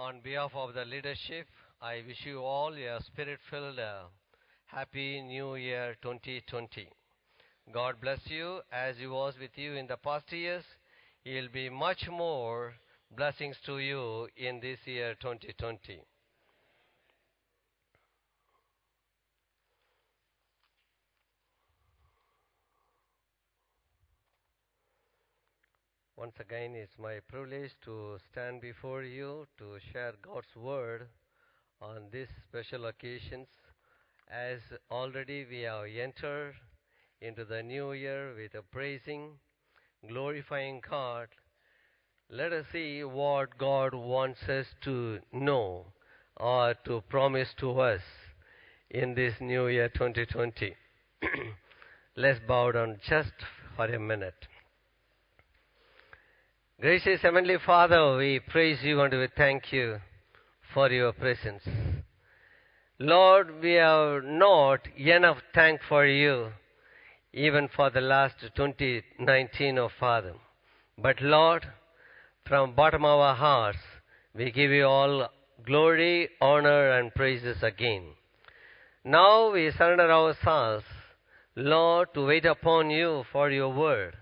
On behalf of the leadership, I wish you all a spirit filled, uh, happy new year 2020. God bless you as He was with you in the past years. He'll be much more blessings to you in this year 2020. Once again, it's my privilege to stand before you to share God's word on these special occasions. As already we have entered into the new year with a praising, glorifying God, let us see what God wants us to know or to promise to us in this new year 2020. Let's bow down just for a minute. Gracious Heavenly Father, we praise you and we thank you for your presence. Lord, we have not enough thank for you even for the last 2019, oh Father. But Lord, from bottom of our hearts, we give you all glory, honor, and praises again. Now we surrender ourselves, Lord, to wait upon you for your word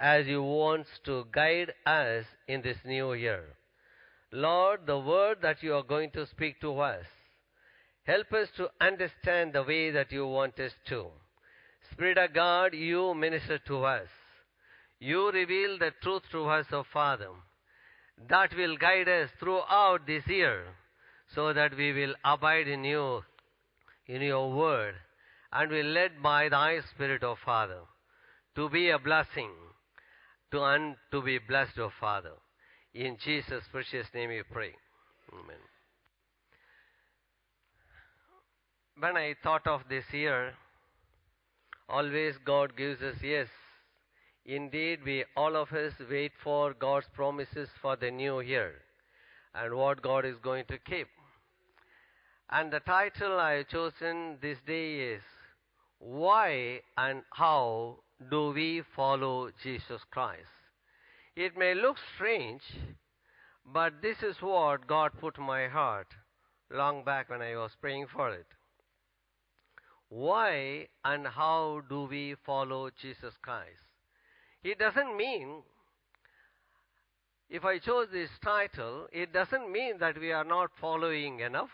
as you want to guide us in this new year. Lord, the word that you are going to speak to us, help us to understand the way that you want us to. Spirit of God, you minister to us. You reveal the truth to us, O Father. That will guide us throughout this year so that we will abide in you, in your word, and be led by thy Spirit, O Father, to be a blessing to and to be blessed, O Father. In Jesus' precious name we pray. Amen. When I thought of this year, always God gives us yes. Indeed, we all of us wait for God's promises for the new year and what God is going to keep. And the title I have chosen this day is Why and How do we follow Jesus Christ? It may look strange, but this is what God put in my heart long back when I was praying for it. Why and how do we follow Jesus Christ? It doesn't mean, if I chose this title, it doesn't mean that we are not following enough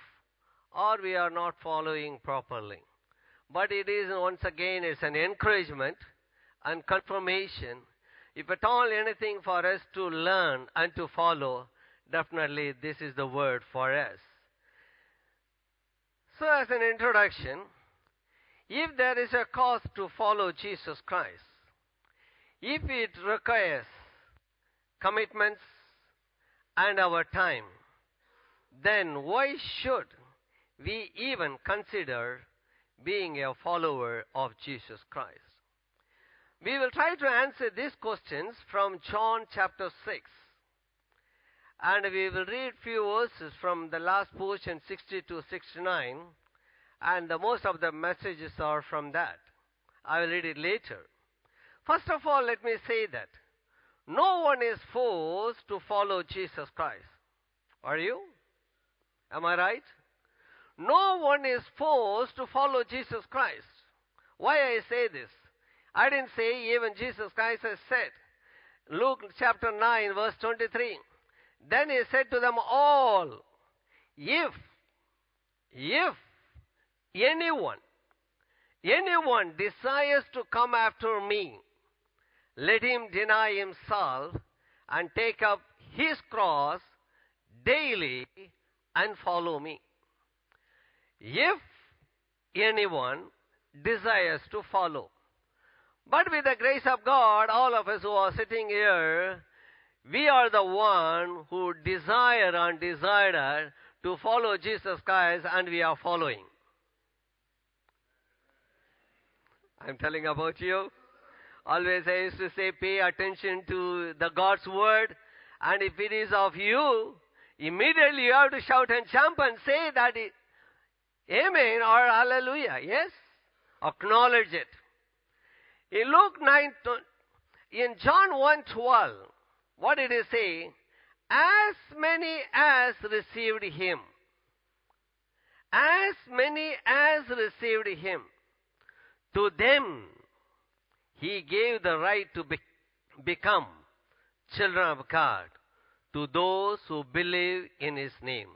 or we are not following properly. But it is, once again, it's an encouragement and confirmation. If at all anything for us to learn and to follow, definitely this is the word for us. So, as an introduction, if there is a cause to follow Jesus Christ, if it requires commitments and our time, then why should we even consider being a follower of Jesus Christ? We will try to answer these questions from John chapter 6. And we will read few verses from the last portion 60 to 69 and the most of the messages are from that. I will read it later. First of all, let me say that no one is forced to follow Jesus Christ. Are you? Am I right? No one is forced to follow Jesus Christ. Why I say this? I didn't say even Jesus Christ has said. Luke chapter 9 verse 23. Then he said to them all, if, if anyone, anyone desires to come after me, let him deny himself and take up his cross daily and follow me. If anyone desires to follow, but with the grace of God, all of us who are sitting here, we are the one who desire and decided to follow Jesus Christ and we are following. I'm telling about you. Always I used to say pay attention to the God's word and if it is of you, immediately you have to shout and jump and say that it, Amen or Hallelujah. Yes? Acknowledge it. In Luke 9, in John 1 12, what did he say? as many as received him, as many as received him, to them he gave the right to be- become children of God, to those who believe in his name.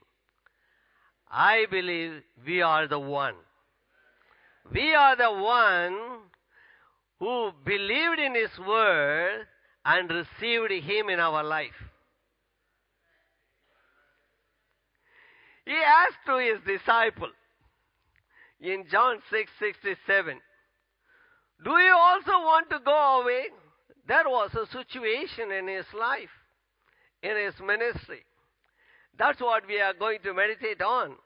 I believe we are the one. We are the one who believed in his word and received him in our life. He asked to his disciple in John 6:67, "Do you also want to go away?" There was a situation in his life, in his ministry. That's what we are going to meditate on.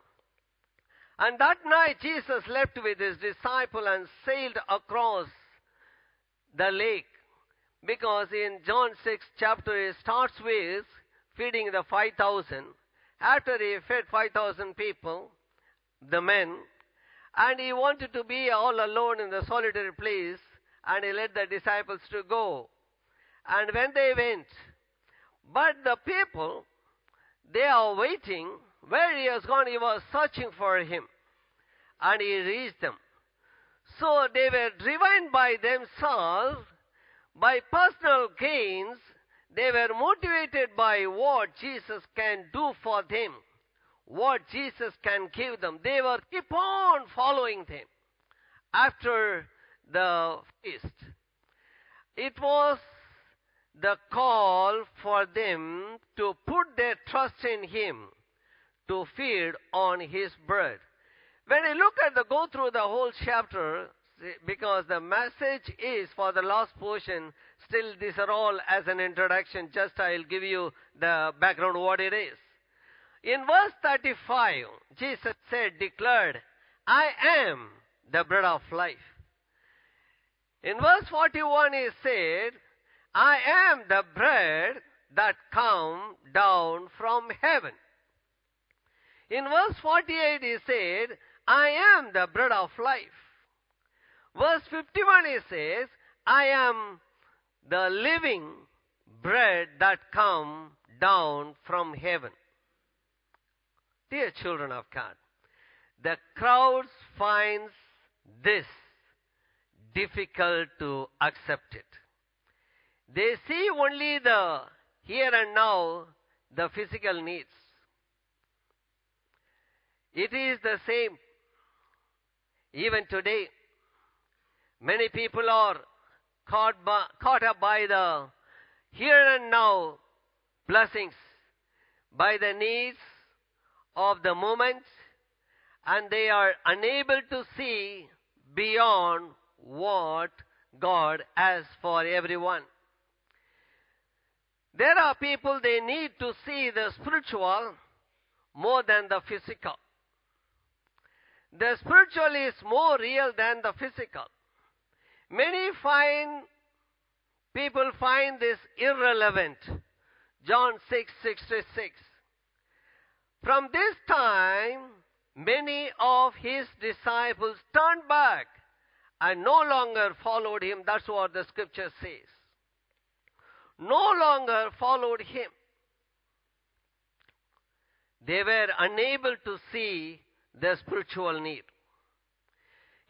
And that night Jesus left with his disciple and sailed across the lake. Because in John 6 chapter it starts with feeding the 5,000. After he fed 5,000 people, the men, and he wanted to be all alone in the solitary place, and he led the disciples to go. And when they went, but the people, they are waiting. Where he has gone, he was searching for him. And he reached them. So they were driven by themselves, by personal gains. They were motivated by what Jesus can do for them, what Jesus can give them. They were keep on following them after the feast. It was the call for them to put their trust in Him, to feed on His bread. When I look at the go through the whole chapter, because the message is for the last portion, still these are all as an introduction, just I'll give you the background what it is. In verse 35, Jesus said, declared, I am the bread of life. In verse 41 he said, I am the bread that come down from heaven. In verse 48 he said, I am the bread of life. Verse 51 he says, I am the living bread that come down from heaven. Dear children of God, the crowds finds this difficult to accept it. They see only the here and now, the physical needs. It is the same. Even today, many people are caught, by, caught up by the here and now blessings, by the needs of the moment, and they are unable to see beyond what God has for everyone. There are people they need to see the spiritual more than the physical. The spiritual is more real than the physical. Many find people find this irrelevant. John 6:66. From this time many of his disciples turned back and no longer followed him. That's what the scripture says no longer followed him. They were unable to see the spiritual need.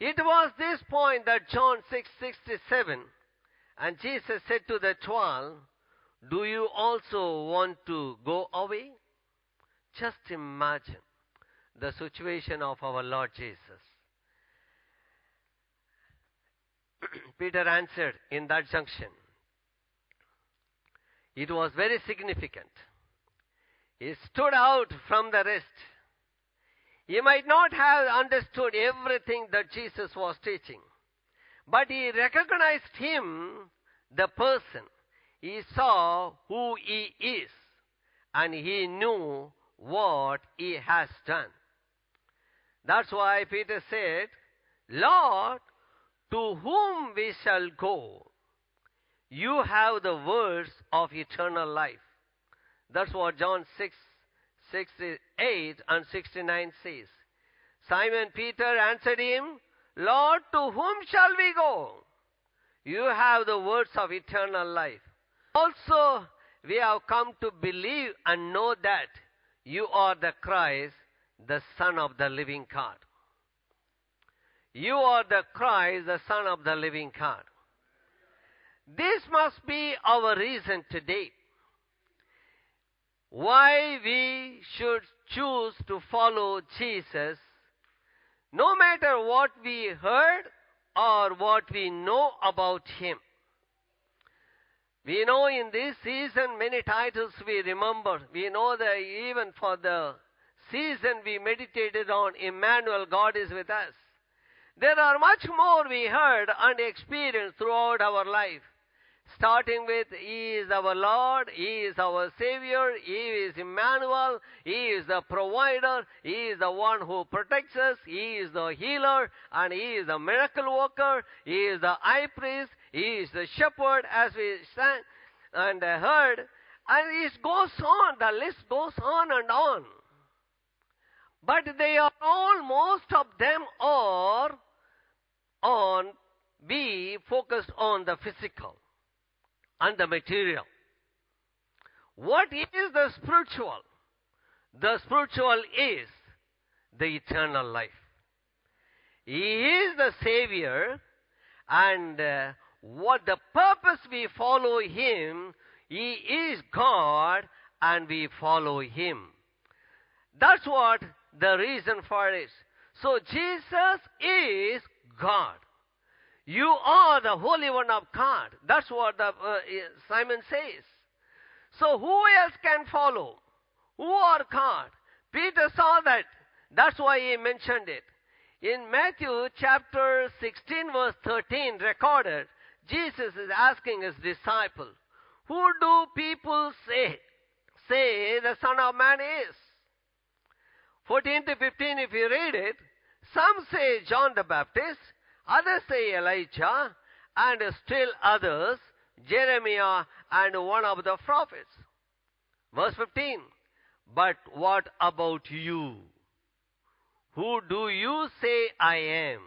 It was this point that John 6:67 and Jesus said to the 12, "Do you also want to go away?" Just imagine the situation of our Lord Jesus. Peter answered in that junction, it was very significant. He stood out from the rest. He might not have understood everything that Jesus was teaching, but he recognized him, the person. He saw who he is, and he knew what he has done. That's why Peter said, Lord, to whom we shall go? You have the words of eternal life. That's what John 6, 68 and 69 says. Simon Peter answered him, Lord, to whom shall we go? You have the words of eternal life. Also, we have come to believe and know that you are the Christ, the Son of the living God. You are the Christ, the Son of the living God. This must be our reason today why we should choose to follow Jesus no matter what we heard or what we know about Him. We know in this season many titles we remember. We know that even for the season we meditated on Emmanuel, God is with us. There are much more we heard and experienced throughout our life. Starting with, He is our Lord, He is our Savior, He is Emmanuel, He is the provider, He is the one who protects us, He is the healer, and He is the miracle worker, He is the high priest, He is the shepherd, as we sang and heard. And it goes on, the list goes on and on. But they are all, most of them are on, be focused on the physical and the material. What is the spiritual? The spiritual is the eternal life. He is the Savior, and uh, what the purpose we follow Him, He is God, and we follow Him. That's what the reason for it is. So Jesus is God. You are the Holy One of God. That's what the, uh, Simon says. So who else can follow? Who are God? Peter saw that. That's why he mentioned it. In Matthew chapter 16 verse 13 recorded, Jesus is asking his disciple, who do people say, say the Son of Man is? 14 to 15 if you read it, some say John the Baptist, Others say Elijah, and still others, Jeremiah and one of the prophets. Verse 15. But what about you? Who do you say I am?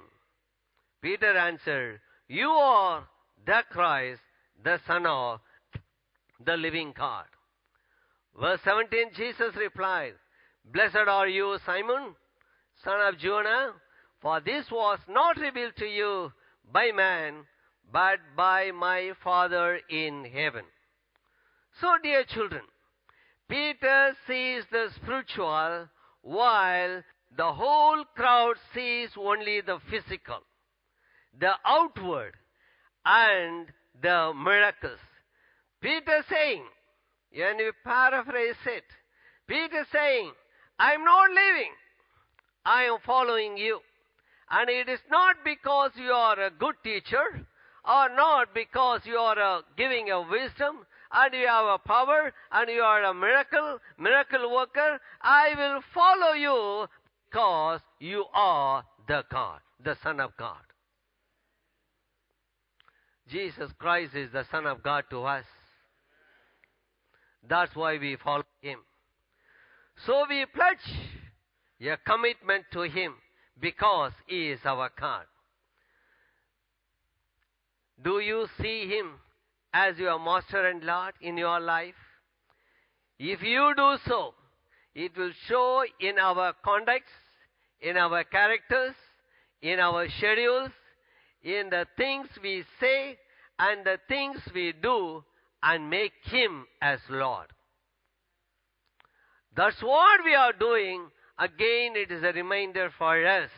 Peter answered, You are the Christ, the Son of the living God. Verse 17, Jesus replied, Blessed are you, Simon, son of Jonah, for this was not revealed to you by man, but by my Father in heaven. So, dear children, Peter sees the spiritual while the whole crowd sees only the physical, the outward, and the miracles. Peter saying, and we paraphrase it, Peter saying, I'm not leaving, I am following you. And it is not because you are a good teacher, or not because you are giving a wisdom, and you have a power, and you are a miracle, miracle worker. I will follow you because you are the God, the Son of God. Jesus Christ is the Son of God to us. That's why we follow Him. So we pledge a commitment to Him because He is our God. Do you see Him as your Master and Lord in your life? If you do so, it will show in our conducts, in our characters, in our schedules, in the things we say and the things we do and make Him as Lord. That's what we are doing Again, it is a reminder for us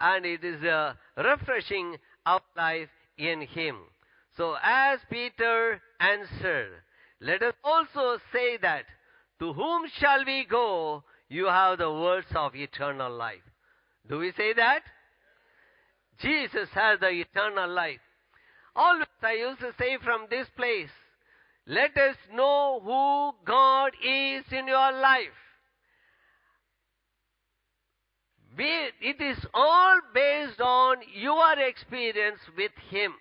and it is a refreshing of life in Him. So, as Peter answered, let us also say that to whom shall we go? You have the words of eternal life. Do we say that? Jesus has the eternal life. Always I used to say from this place, let us know who God is in your life. It is all based on your experience with Him.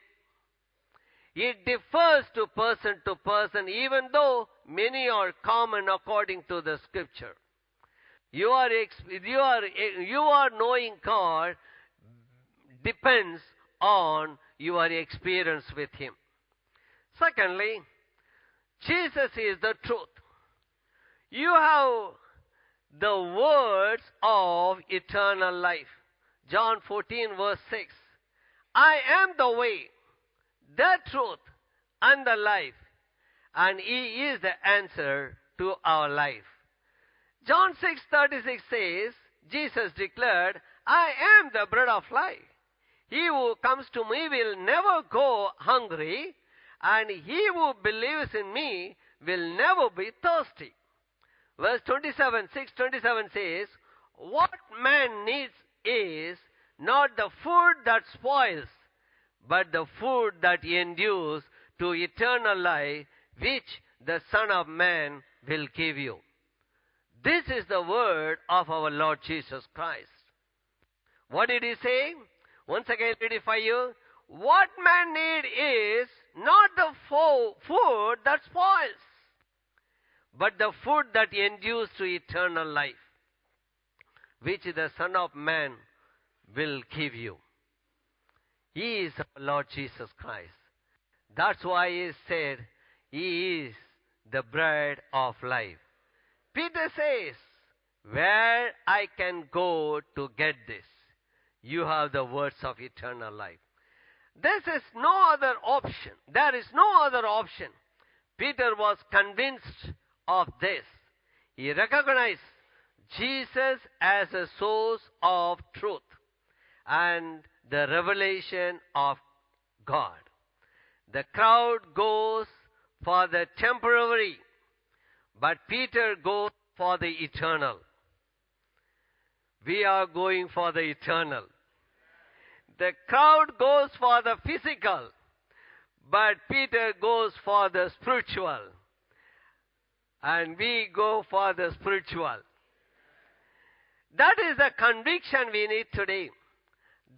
It differs to person to person, even though many are common according to the scripture. You are, you are, you are knowing God depends on your experience with Him. Secondly, Jesus is the truth. You have the words of eternal life. John 14 verse 6. I am the way, the truth, and the life. And He is the answer to our life. John 6:36 says, Jesus declared, I am the bread of life. He who comes to me will never go hungry, and he who believes in me will never be thirsty. Verse 27, 627 says, What man needs is not the food that spoils, but the food that endures to eternal life, which the Son of Man will give you. This is the word of our Lord Jesus Christ. What did he say? Once again, read it for you. What man need is not the fo- food that spoils, but the food that endures to eternal life, which the Son of Man will give you. He is our Lord Jesus Christ. That's why he said, He is the bread of life. Peter says, Where I can go to get this? You have the words of eternal life. This is no other option. There is no other option. Peter was convinced of this. He recognized Jesus as a source of truth and the revelation of God. The crowd goes for the temporary, but Peter goes for the eternal. We are going for the eternal. The crowd goes for the physical, but Peter goes for the spiritual. And we go for the spiritual. That is the conviction we need today.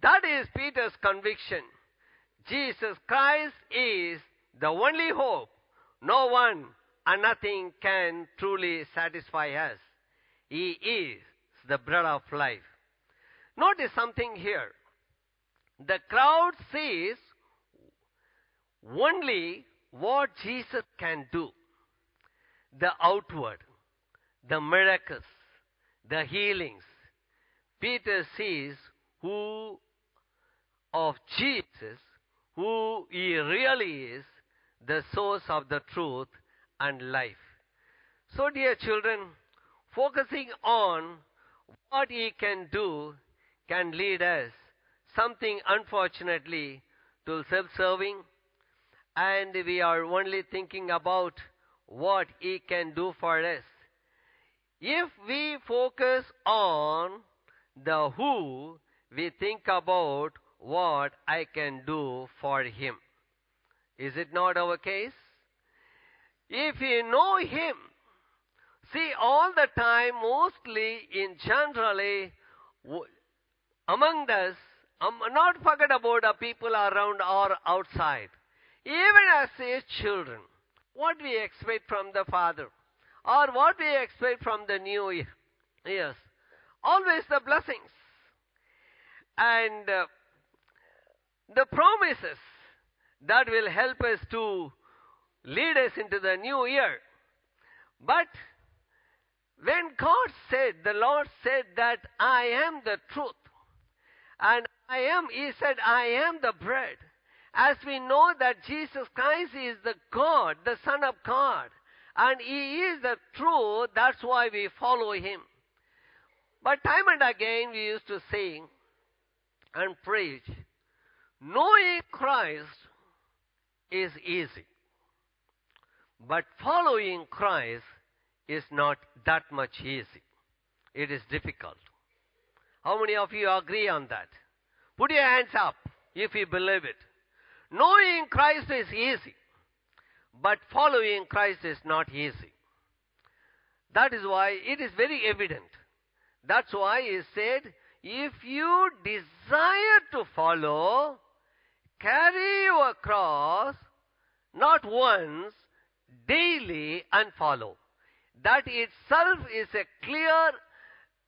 That is Peter's conviction. Jesus Christ is the only hope. No one and nothing can truly satisfy us. He is the bread of life. Notice something here. The crowd sees only what Jesus can do. The outward, the miracles, the healings. Peter sees who of Jesus, who he really is, the source of the truth and life. So, dear children, focusing on what he can do can lead us something unfortunately to self-serving and we are only thinking about what he can do for us. If we focus on the who, we think about what I can do for him. Is it not our case? If we know him, see all the time, mostly in generally among us, um, not forget about the people around or outside. Even as his children, what we expect from the Father, or what we expect from the new year. Yes, always the blessings and uh, the promises that will help us to lead us into the new year. But when God said, the Lord said that I am the truth, and I am, He said, I am the bread. As we know that Jesus Christ is the God, the Son of God, and He is the truth, that's why we follow Him. But time and again we used to sing and preach, knowing Christ is easy. But following Christ is not that much easy. It is difficult. How many of you agree on that? Put your hands up if you believe it. Knowing Christ is easy, but following Christ is not easy. That is why it is very evident. That's why he said, if you desire to follow, carry your cross not once, daily and follow. That itself is a clear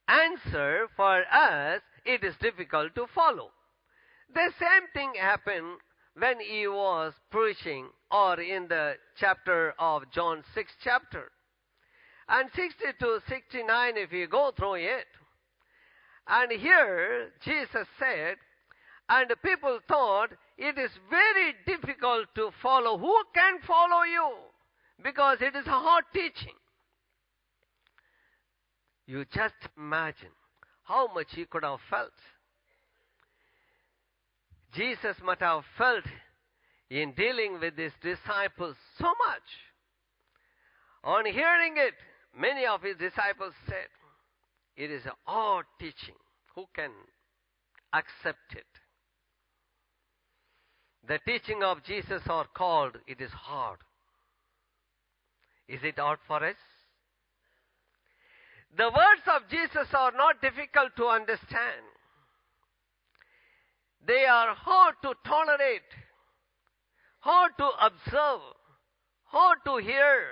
answer for us. It is difficult to follow. The same thing happened when he was preaching or in the chapter of John 6 chapter. And 60 to 69 if you go through it. And here Jesus said, and people thought it is very difficult to follow. Who can follow you? Because it is a hard teaching. You just imagine how much he could have felt. Jesus must have felt in dealing with his disciples so much. On hearing it, many of his disciples said, It is a hard teaching. Who can accept it? The teaching of Jesus are called, it is hard. Is it hard for us? The words of Jesus are not difficult to understand. They are hard to tolerate, hard to observe, hard to hear.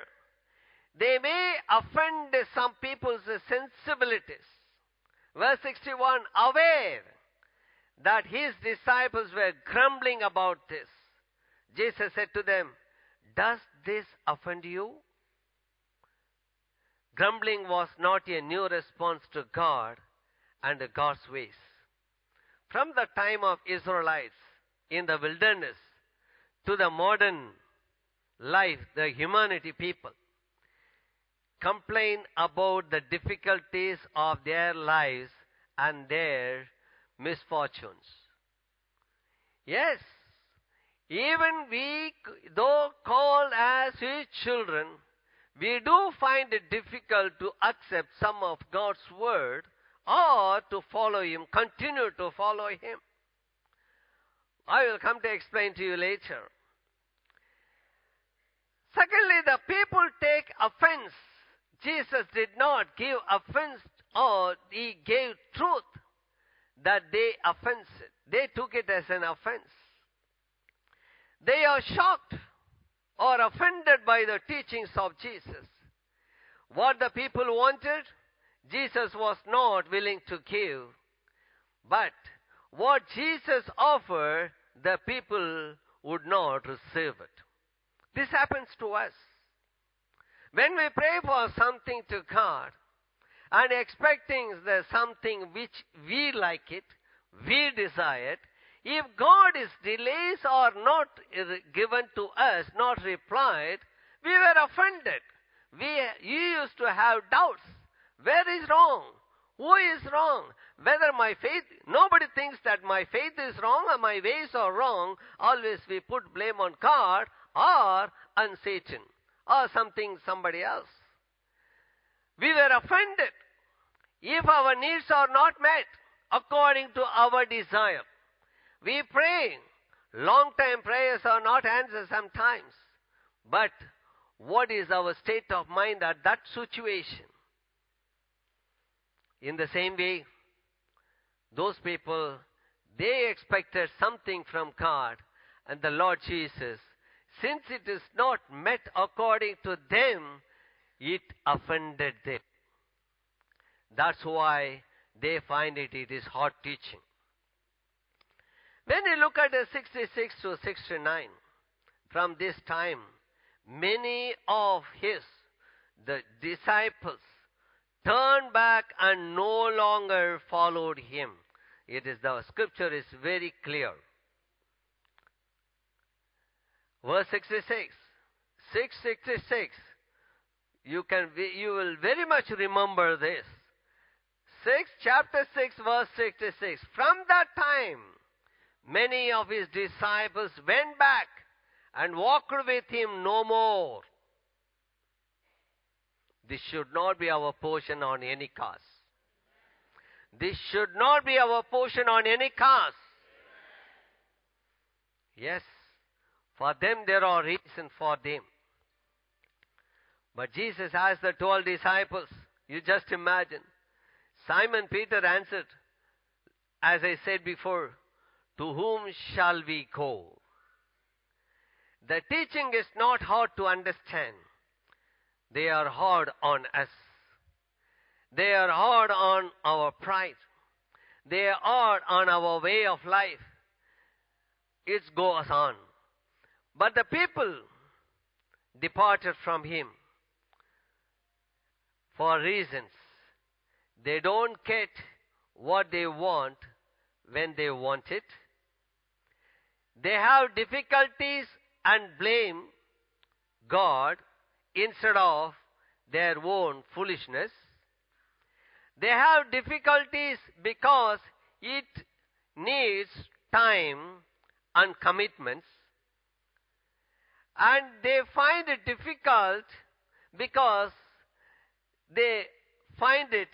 They may offend some people's sensibilities. Verse 61 aware that his disciples were grumbling about this. Jesus said to them, Does this offend you? Grumbling was not a new response to God and God's ways. From the time of Israelites in the wilderness to the modern life, the humanity people complain about the difficulties of their lives and their misfortunes. Yes, even we, though called as his children, we do find it difficult to accept some of God's word or to follow him, continue to follow him. I will come to explain to you later. Secondly, the people take offense. Jesus did not give offense or he gave truth that they offense. They took it as an offense. They are shocked or offended by the teachings of Jesus. What the people wanted, Jesus was not willing to give. But what Jesus offered, the people would not receive it. This happens to us. When we pray for something to God, and expecting the something which we like it, we desire it, if God is delays or not given to us, not replied, we were offended. We you used to have doubts. Where is wrong? Who is wrong? Whether my faith, nobody thinks that my faith is wrong or my ways are wrong. Always we put blame on God or on Satan or something, somebody else. We were offended if our needs are not met according to our desire. We pray. Long time prayers are not answered sometimes. But what is our state of mind at that situation? In the same way, those people, they expected something from God and the Lord Jesus. Since it is not met according to them, it offended them. That's why they find it, it is hard teaching. When you look at the 66 to 69, from this time, many of his, the disciples, turned back and no longer followed him. It is the scripture is very clear. Verse 66. 666. You can you will very much remember this. 6 chapter 6 verse 66. From that time many of his disciples went back and walked with him no more. This should not be our portion on any cost. This should not be our portion on any cost. Yes, for them there are reasons for them. But Jesus asked the twelve disciples, you just imagine. Simon Peter answered, as I said before, to whom shall we go? The teaching is not hard to understand. They are hard on us. They are hard on our pride. They are hard on our way of life. it goes on. But the people departed from him for reasons. They don't get what they want when they want it. They have difficulties and blame God instead of their own foolishness. They have difficulties because it needs time and commitments. And they find it difficult because they find it,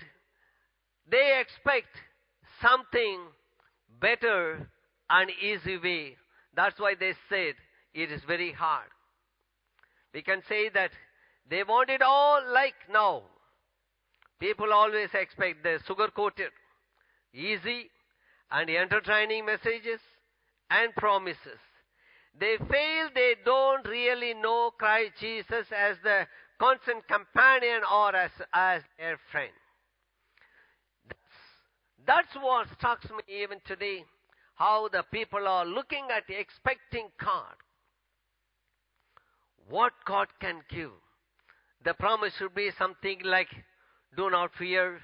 they expect something better and easy way. That's why they said it is very hard. We can say that they want it all like now. People always expect the sugar coated, easy, and entertaining messages and promises. They fail, they don't really know Christ Jesus as the constant companion or as, as their friend. That's, that's what strikes me even today. How the people are looking at expecting God. What God can give. The promise should be something like, do not fear,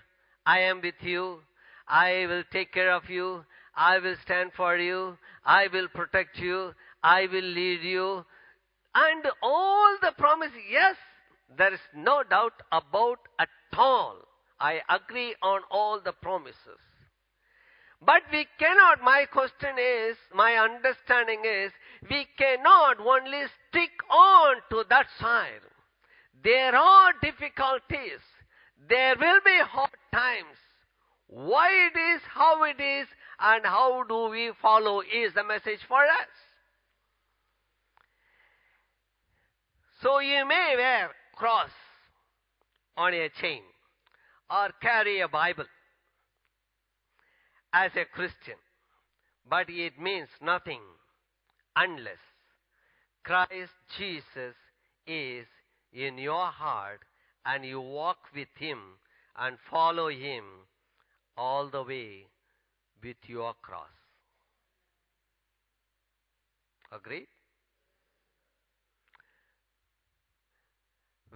I am with you, I will take care of you, I will stand for you, I will protect you, I will lead you. And all the promise, yes, there is no doubt about at all. I agree on all the promises. But we cannot, my question is, my understanding is, we cannot only stick on to that side. There are difficulties. There will be hard times. Why it is, how it is, and how do we follow is the message for us. So you may wear cross on a chain or carry a Bible as a Christian, but it means nothing unless Christ Jesus is in your heart and you walk with Him and follow Him all the way with your cross. Agreed?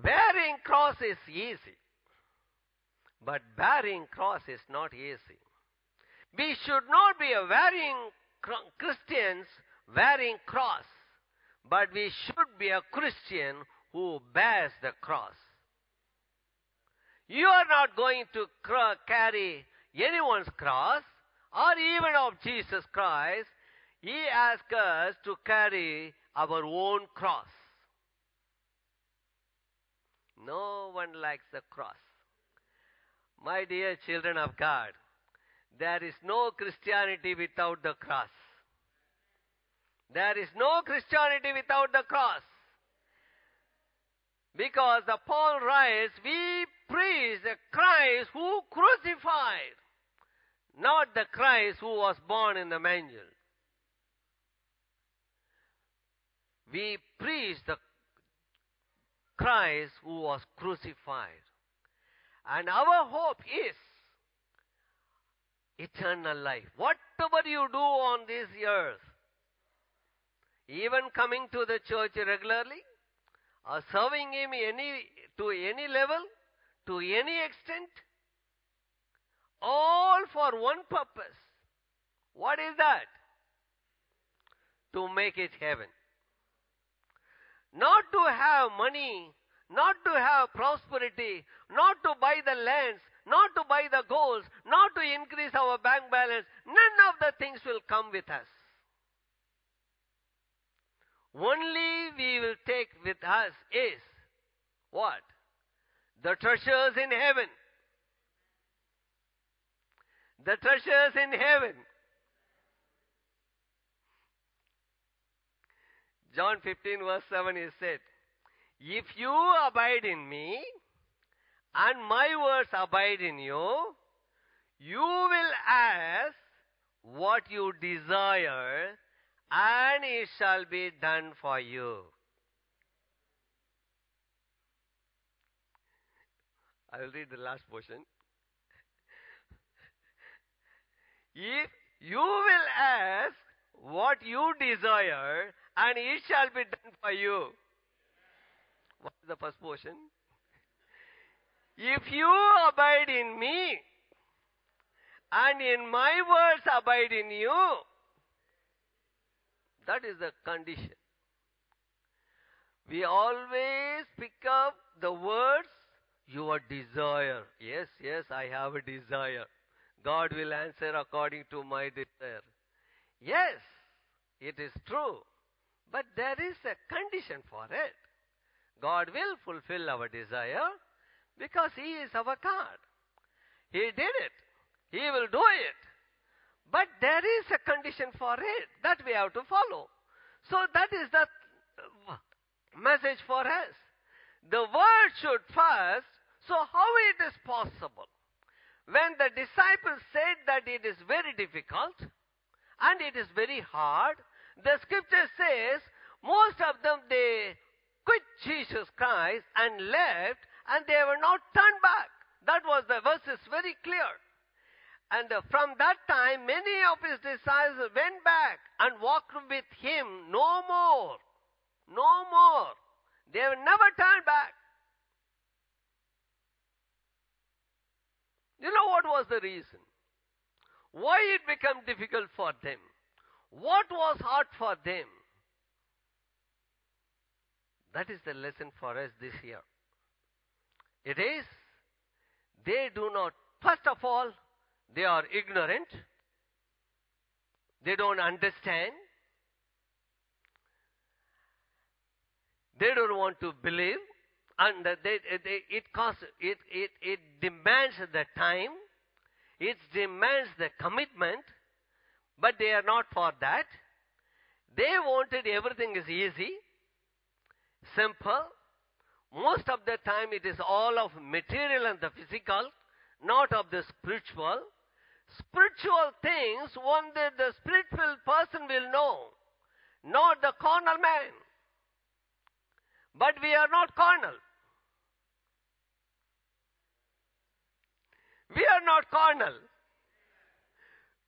Wearing cross is easy, but bearing cross is not easy. We should not be a wearing Christians wearing cross, but we should be a Christian who bears the cross. You are not going to carry anyone's cross or even of Jesus Christ. He asks us to carry our own cross. No one likes the cross. My dear children of God, there is no Christianity without the cross. There is no Christianity without the cross. Because the Paul writes, we preach the Christ who crucified, not the Christ who was born in the manger. We preach the Christ who was crucified. And our hope is eternal life. Whatever you do on this earth, even coming to the church regularly, or serving Him any, to any level, to any extent, all for one purpose. What is that? To make it heaven. Not to have money, not to have prosperity, not to buy the lands, not to buy the golds, not to increase our bank balance. None of the things will come with us. Only we will take with us is what? The treasures in heaven. The treasures in heaven. John 15 verse 7 is said, If you abide in me, and my words abide in you, you will ask what you desire, and it shall be done for you. I will read the last portion. If you will ask what you desire, and it shall be done for you. What is the first portion? If you abide in me, and in my words abide in you, that is the condition. We always pick up the words, your desire. Yes, yes, I have a desire. God will answer according to my desire. Yes, it is true. But there is a condition for it. God will fulfill our desire because He is our God. He did it. He will do it. But there is a condition for it that we have to follow. So that is the message for us. The word should first, so how it is possible? When the disciples said that it is very difficult and it is very hard, the scripture says most of them they quit Jesus Christ and left and they were not turned back. That was the verse is very clear. And from that time, many of his disciples went back and walked with him no more. No more. They have never turned back. You know what was the reason? Why it became difficult for them? What was hard for them? That is the lesson for us this year. It is, they do not, first of all, they are ignorant. They don't understand. They don't want to believe. And they, they, it, costs, it, it, it demands the time. It demands the commitment. But they are not for that. They wanted everything is easy, simple. Most of the time it is all of material and the physical, not of the spiritual. Spiritual things only the spiritual person will know, not the carnal man. But we are not carnal. We are not carnal.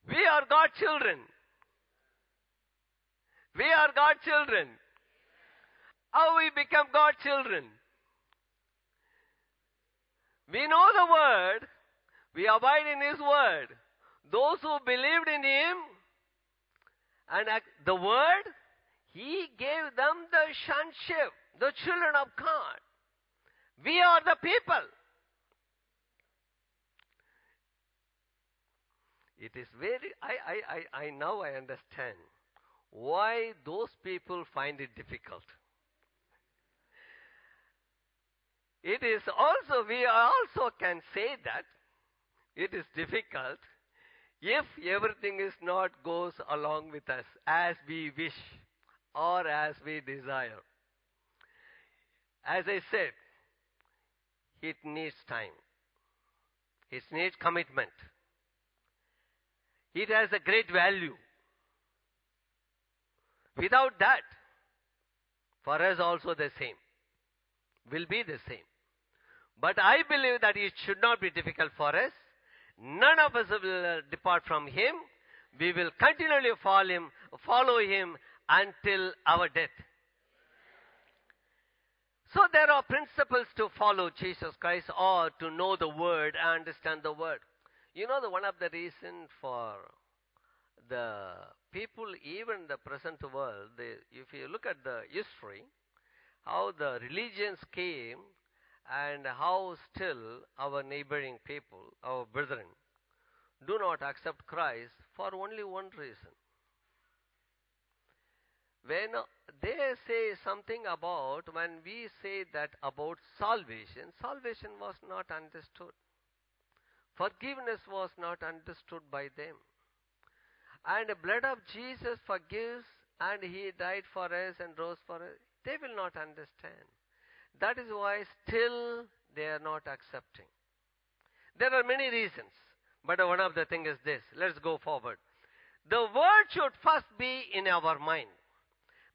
We are God children. We are God children. How we become God children? We know the word. We abide in His word. Those who believed in Him and the word, He gave them the sonship, the children of God. We are the people. It is very, I, I, I, I now I understand why those people find it difficult. It is also, we also can say that it is difficult if everything is not goes along with us as we wish or as we desire. As I said, it needs time. It needs commitment. It has a great value. Without that, for us also the same. Will be the same. But I believe that it should not be difficult for us. None of us will uh, depart from Him. We will continually follow Him, follow Him until our death. So there are principles to follow Jesus Christ or to know the Word and understand the Word. You know, the, one of the reasons for the people, even the present world, they, if you look at the history, how the religions came and how still our neighboring people, our brethren, do not accept Christ for only one reason. When they say something about, when we say that about salvation, salvation was not understood. Forgiveness was not understood by them. And the blood of Jesus forgives and he died for us and rose for us. They will not understand. That is why still they are not accepting. There are many reasons, but one of the thing is this. Let's go forward. The word should first be in our mind.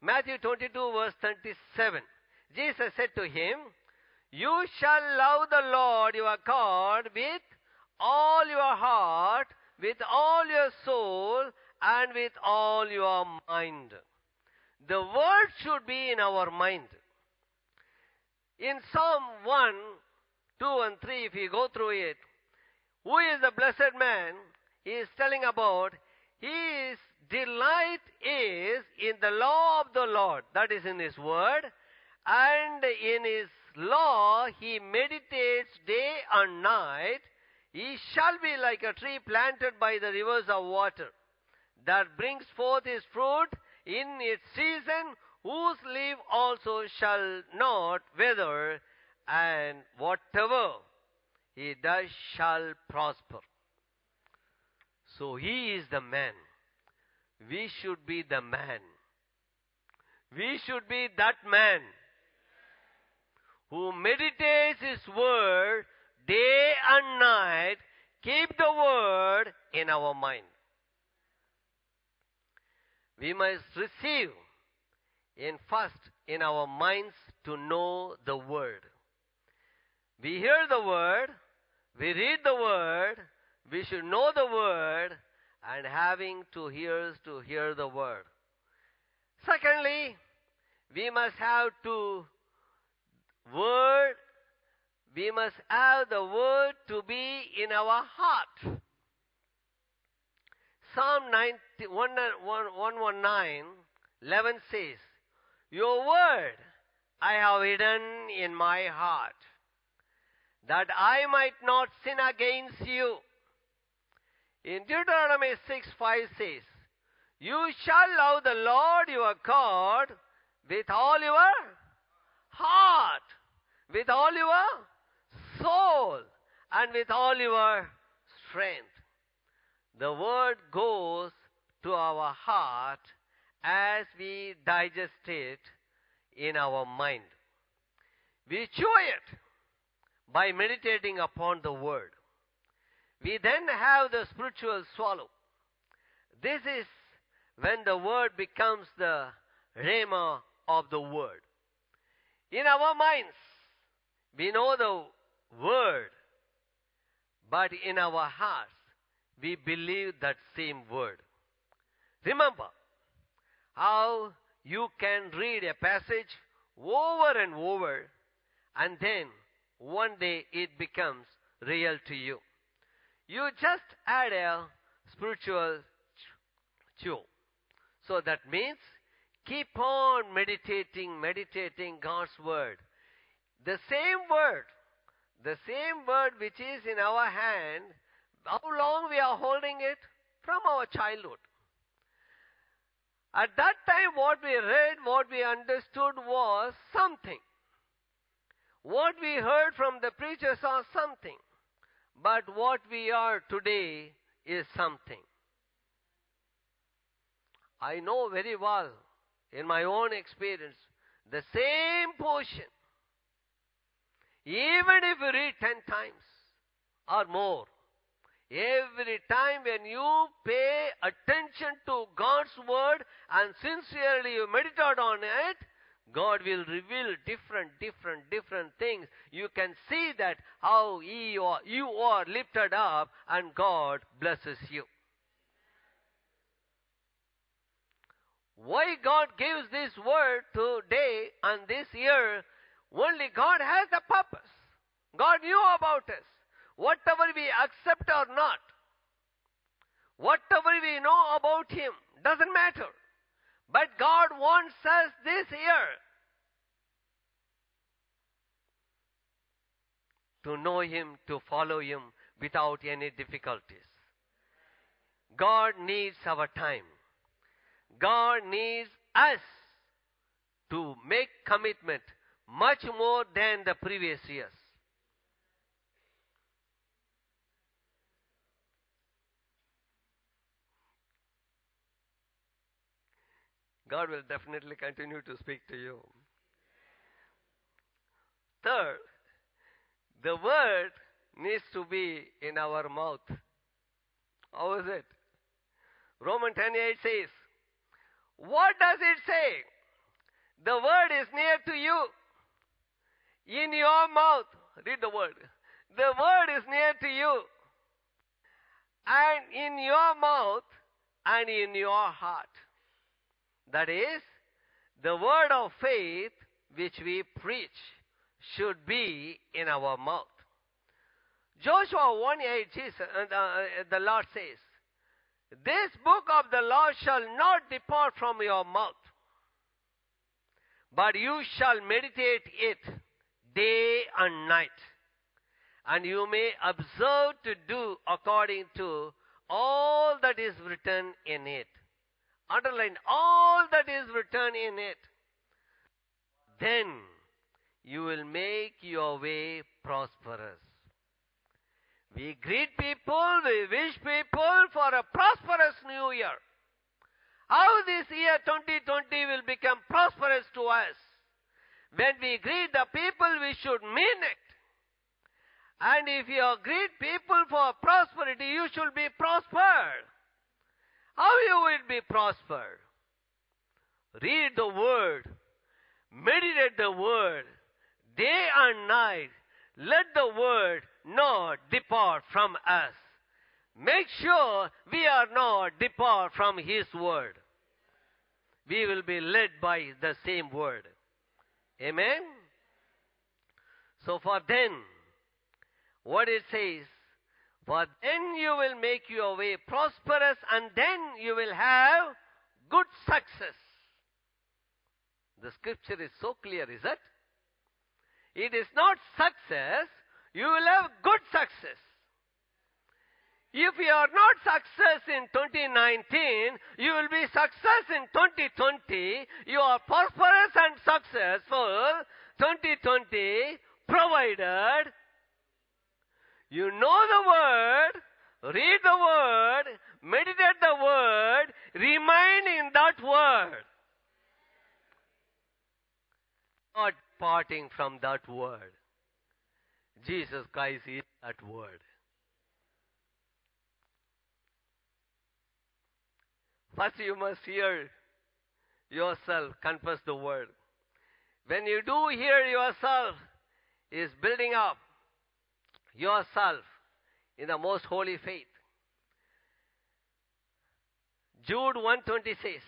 Matthew 22 verse 37. Jesus said to him, You shall love the Lord your God with all your heart, with all your soul, and with all your mind. The word should be in our mind. In Psalm 1, 2 and 3, if you go through it, who is the blessed man? He is telling about his delight is in the law of the Lord, that is in his word, and in his law he meditates day and night. He shall be like a tree planted by the rivers of water, that brings forth his fruit in its season, whose leaf also shall not wither, and whatever he does shall prosper. So he is the man. We should be the man. We should be that man who meditates his word day and night, keep the word in our mind. We must receive in first in our minds to know the word. We hear the word, we read the word, we should know the word, and having two ears to hear the word. Secondly, we must have to word, we must have the word to be in our heart. Psalm 90, 119, 11 says, Your word I have hidden in my heart, that I might not sin against you. In Deuteronomy 6 5 says, You shall love the Lord your God with all your heart, with all your soul, and with all your strength. The word goes to our heart as we digest it in our mind. We chew it by meditating upon the word. We then have the spiritual swallow. This is when the word becomes the rhema of the word. In our minds, we know the word, but in our hearts, we believe that same word. Remember how you can read a passage over and over, and then one day it becomes real to you. You just add a spiritual chew. So that means keep on meditating, meditating God's word. The same word, the same word which is in our hand, how long we are holding it? From our childhood. At that time, what we read, what we understood was something. What we heard from the preachers are something. But what we are today is something. I know very well, in my own experience, the same portion, even if you read ten times or more, every time when you pay attention to God's word and sincerely you meditate on it, God will reveal different, different, different things. You can see that how you are, you are lifted up and God blesses you. Why God gives this word today and this year, only God has the purpose. God knew about us. Whatever we accept or not, whatever we know about Him, doesn't matter. But God wants us this year to know Him, to follow Him without any difficulties. God needs our time. God needs us to make commitment much more than the previous years. God will definitely continue to speak to you. Third, the word needs to be in our mouth. How is it? Romans 10:8 says, What does it say? The word is near to you. In your mouth. Read the word. The word is near to you. And in your mouth and in your heart. That is, the word of faith which we preach should be in our mouth. Joshua 1 8, Jesus, uh, uh, the Lord says, This book of the law shall not depart from your mouth, but you shall meditate it day and night, and you may observe to do according to all that is written in it. Underline all that is written in it. Then you will make your way prosperous. We greet people, we wish people for a prosperous new year. How this year 2020 will become prosperous to us? When we greet the people, we should mean it. And if you greet people for prosperity, you should be prospered. How you will be prospered? Read the word, meditate the word, day and night. Let the word not depart from us. Make sure we are not depart from His word. We will be led by the same word. Amen? So for then, what it says, for then you will make your way prosperous and then you will have good success. The scripture is so clear, is it? It is not success, you will have good success. If you are not success in 2019, you will be success in 2020. You are prosperous and successful 2020, provided you know the word, read the word, meditate the word, remain in that word. Not parting from that word. Jesus Christ is that word. First, you must hear yourself confess the word. When you do hear yourself, is building up yourself in the most holy faith. Jude 120 says,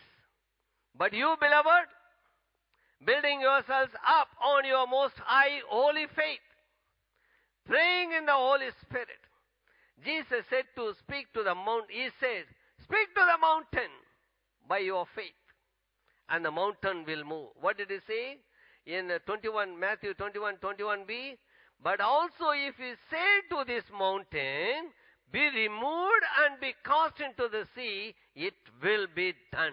But you, beloved, building yourselves up on your most high holy faith, praying in the Holy Spirit. Jesus said to speak to the mount, he said, Speak to the mountain by your faith, and the mountain will move. What did he say? In 21, Matthew 21, 21b, but also if he say to this mountain, be removed and be cast into the sea, it will be done.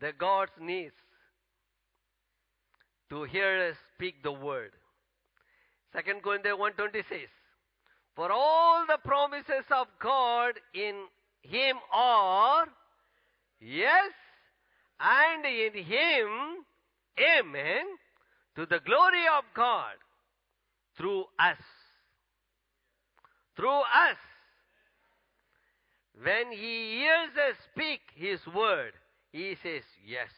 The God's needs to hear us speak the word. Second Corinthians 120 says, For all the promises of God in him are yes and in him, amen, to the glory of God through us. Through us. When he hears us speak his word, he says yes.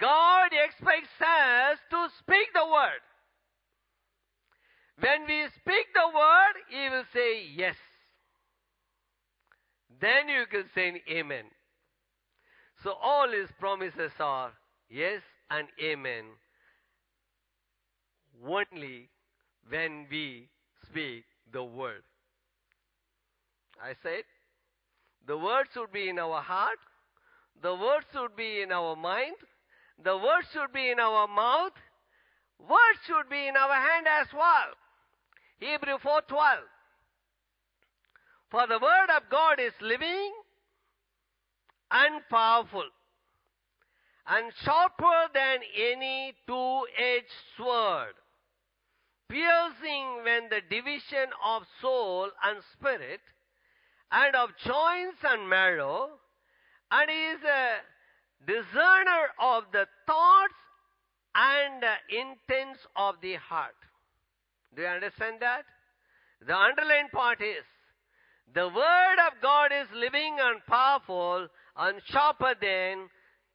God expects us to speak the word. When we speak the word, he will say yes. Then you can say amen. So all his promises are yes and amen only when we speak the word. I said, the word should be in our heart, the word should be in our mind, the word should be in our mouth, word should be in our hand as well. Hebrew 4:12. For the word of God is living and powerful and sharper than any two-edged sword, piercing when the division of soul and spirit, and of joints and marrow, and is a discerner of the thoughts and intents of the heart. Do you understand that? The underlying part is the word of God is living and powerful and sharper than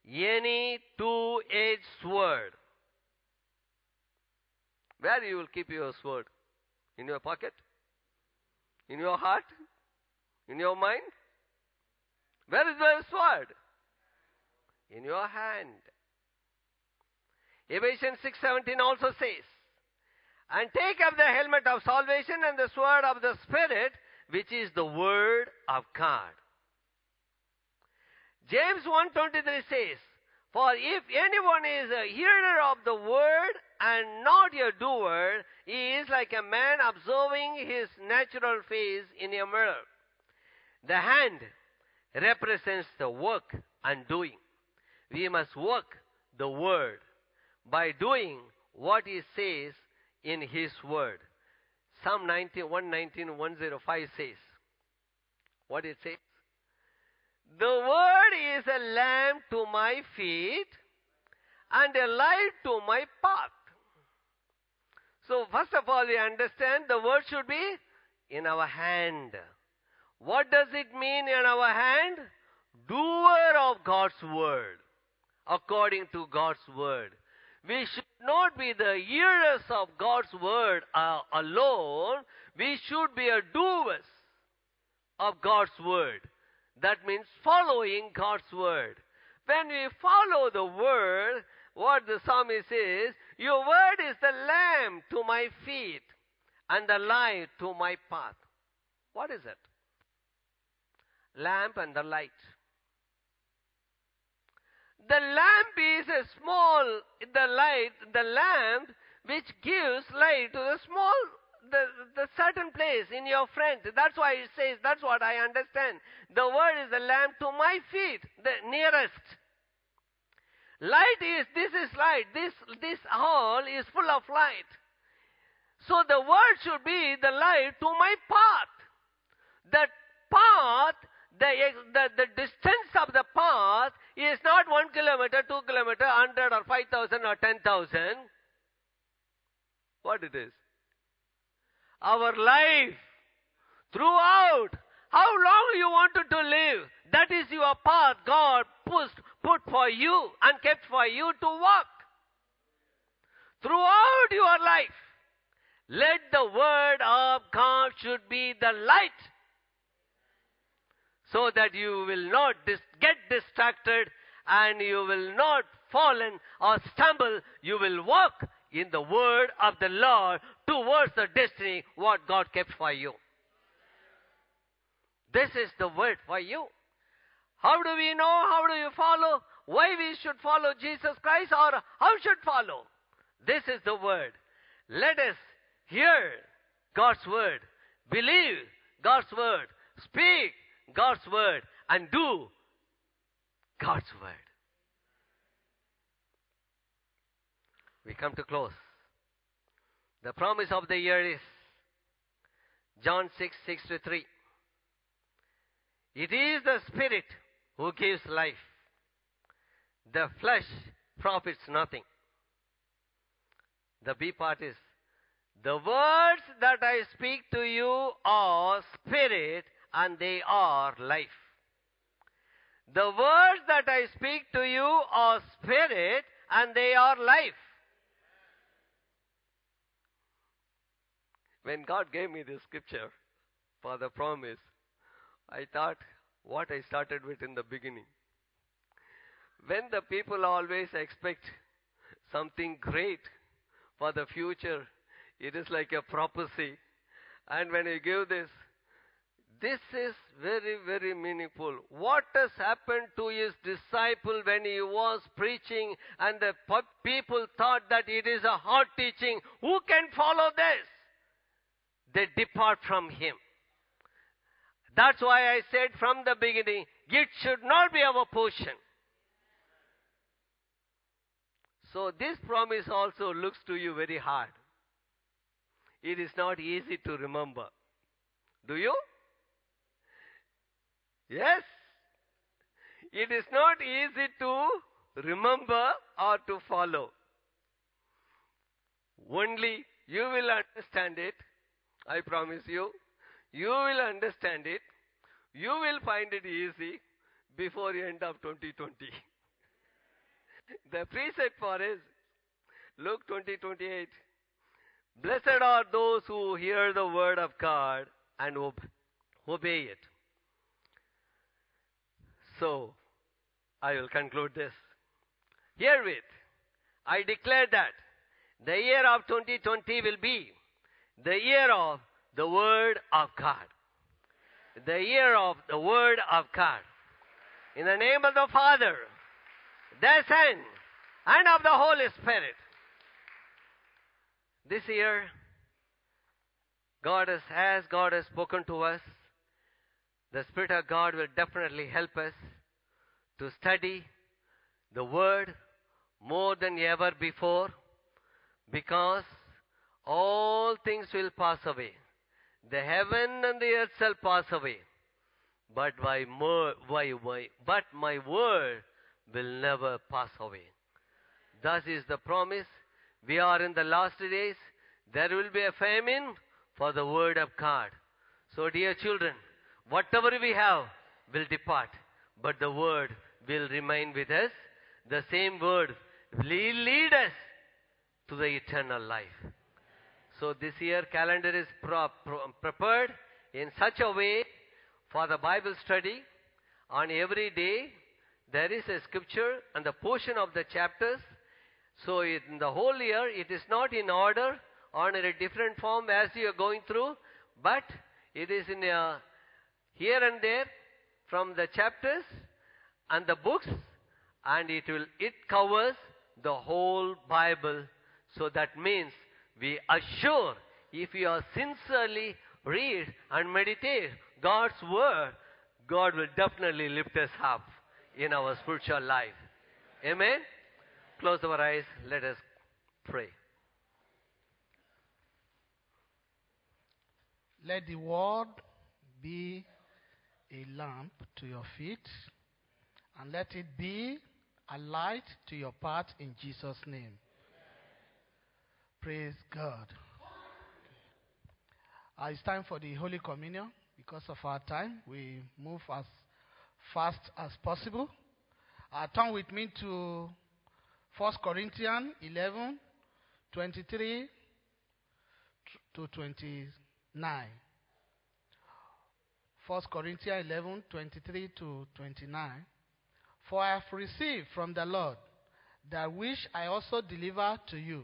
any two-edged sword. Where Where you will keep your sword? In your pocket? In your heart? In your mind? Where is your sword? In your hand. Ephesians 6:17 also says, "And take up the helmet of salvation and the sword of the Spirit, which is the word of God." James 1:23 says, "For if anyone is a hearer of the word and not a doer, he is like a man observing his natural face in a mirror." The hand represents the work and doing. We must work the word by doing what he says in his word. Psalm 90, 119, 105 says, what did it says? The word is a lamp to my feet and a light to my path. So first of all, we understand the word should be in our hand. What does it mean in our hand? Doer of God's word. According to God's word. We should not be the hearers of God's word uh, alone. We should be a doers of God's word. That means following God's word. When we follow the word, what the psalmist says, your word is the lamp to my feet and the light to my path. What is it? Lamp and the light. The lamp is a small, the light, the lamp which gives light to the small, the, the certain place in your friend. That's why it says, that's what I understand. The word is the lamp to my feet, the nearest. Light is, this is light. This, this hall is full of light. So the word should be the light to my path. The path, the, the, the distance of the path is not one kilometer, two kilometer, hundred or five thousand or ten thousand. What it is? Our life throughout. How long you wanted to live? That is your path God pushed, put for you and kept for you to walk. Throughout your life, let the word of God should be the light so that you will not dis- get distracted and you will not fallen or stumble. You will walk in the word of the Lord towards the destiny what God kept for you. This is the word for you. How do we know? How do you follow? Why we should follow Jesus Christ or how should follow? This is the word. Let us hear God's word, believe God's word, speak God's word and do God's word. We come to close. The promise of the year is John 6 6 to 3. It is the Spirit who gives life. The flesh profits nothing. The B part is the words that I speak to you are spirit and they are life. The words that I speak to you are spirit and they are life. When God gave me this scripture for the promise, I thought what I started with in the beginning. When the people always expect something great for the future, it is like a prophecy. And when you give this, this is very, very meaningful. What has happened to his disciple when he was preaching and the people thought that it is a hard teaching? Who can follow this? They depart from him. That's why I said from the beginning, it should not be our portion. So this promise also looks to you very hard. It is not easy to remember. Do you? Yes. It is not easy to remember or to follow. Only you will understand it. I promise you. You will understand it. You will find it easy before the end of 2020. the precept for is Luke 20:28. Blessed are those who hear the word of God and obey it. So, I will conclude this. Herewith, I declare that the year of 2020 will be the year of the Word of God. The year of the Word of God. In the name of the Father, the Son, and of the Holy Spirit. This year, God has, as God has spoken to us, the Spirit of God will definitely help us to study the Word more than ever before because all things will pass away. The heaven and the earth shall pass away. But my, why, why, but my word will never pass away. Thus is the promise. We are in the last days. There will be a famine for the word of God. So, dear children, whatever we have will depart, but the word will remain with us. The same word will lead us to the eternal life. So this year calendar is pro- pro- prepared in such a way for the Bible study. On every day there is a scripture and the portion of the chapters. So in the whole year it is not in order or in a different form as you are going through, but it is in a here and there from the chapters and the books and it will it covers the whole Bible. So that means we assure if we are sincerely read and meditate God's word, God will definitely lift us up in our spiritual life. Amen. Close our eyes. Let us pray. Let the word be a lamp to your feet and let it be a light to your path in Jesus' name. Praise God. Uh, it's time for the Holy Communion. Because of our time, we move as fast as possible. Uh, turn with me to 1 Corinthians 11 23 to 29. 1 Corinthians 11 23 to 29. For I have received from the Lord that which I also deliver to you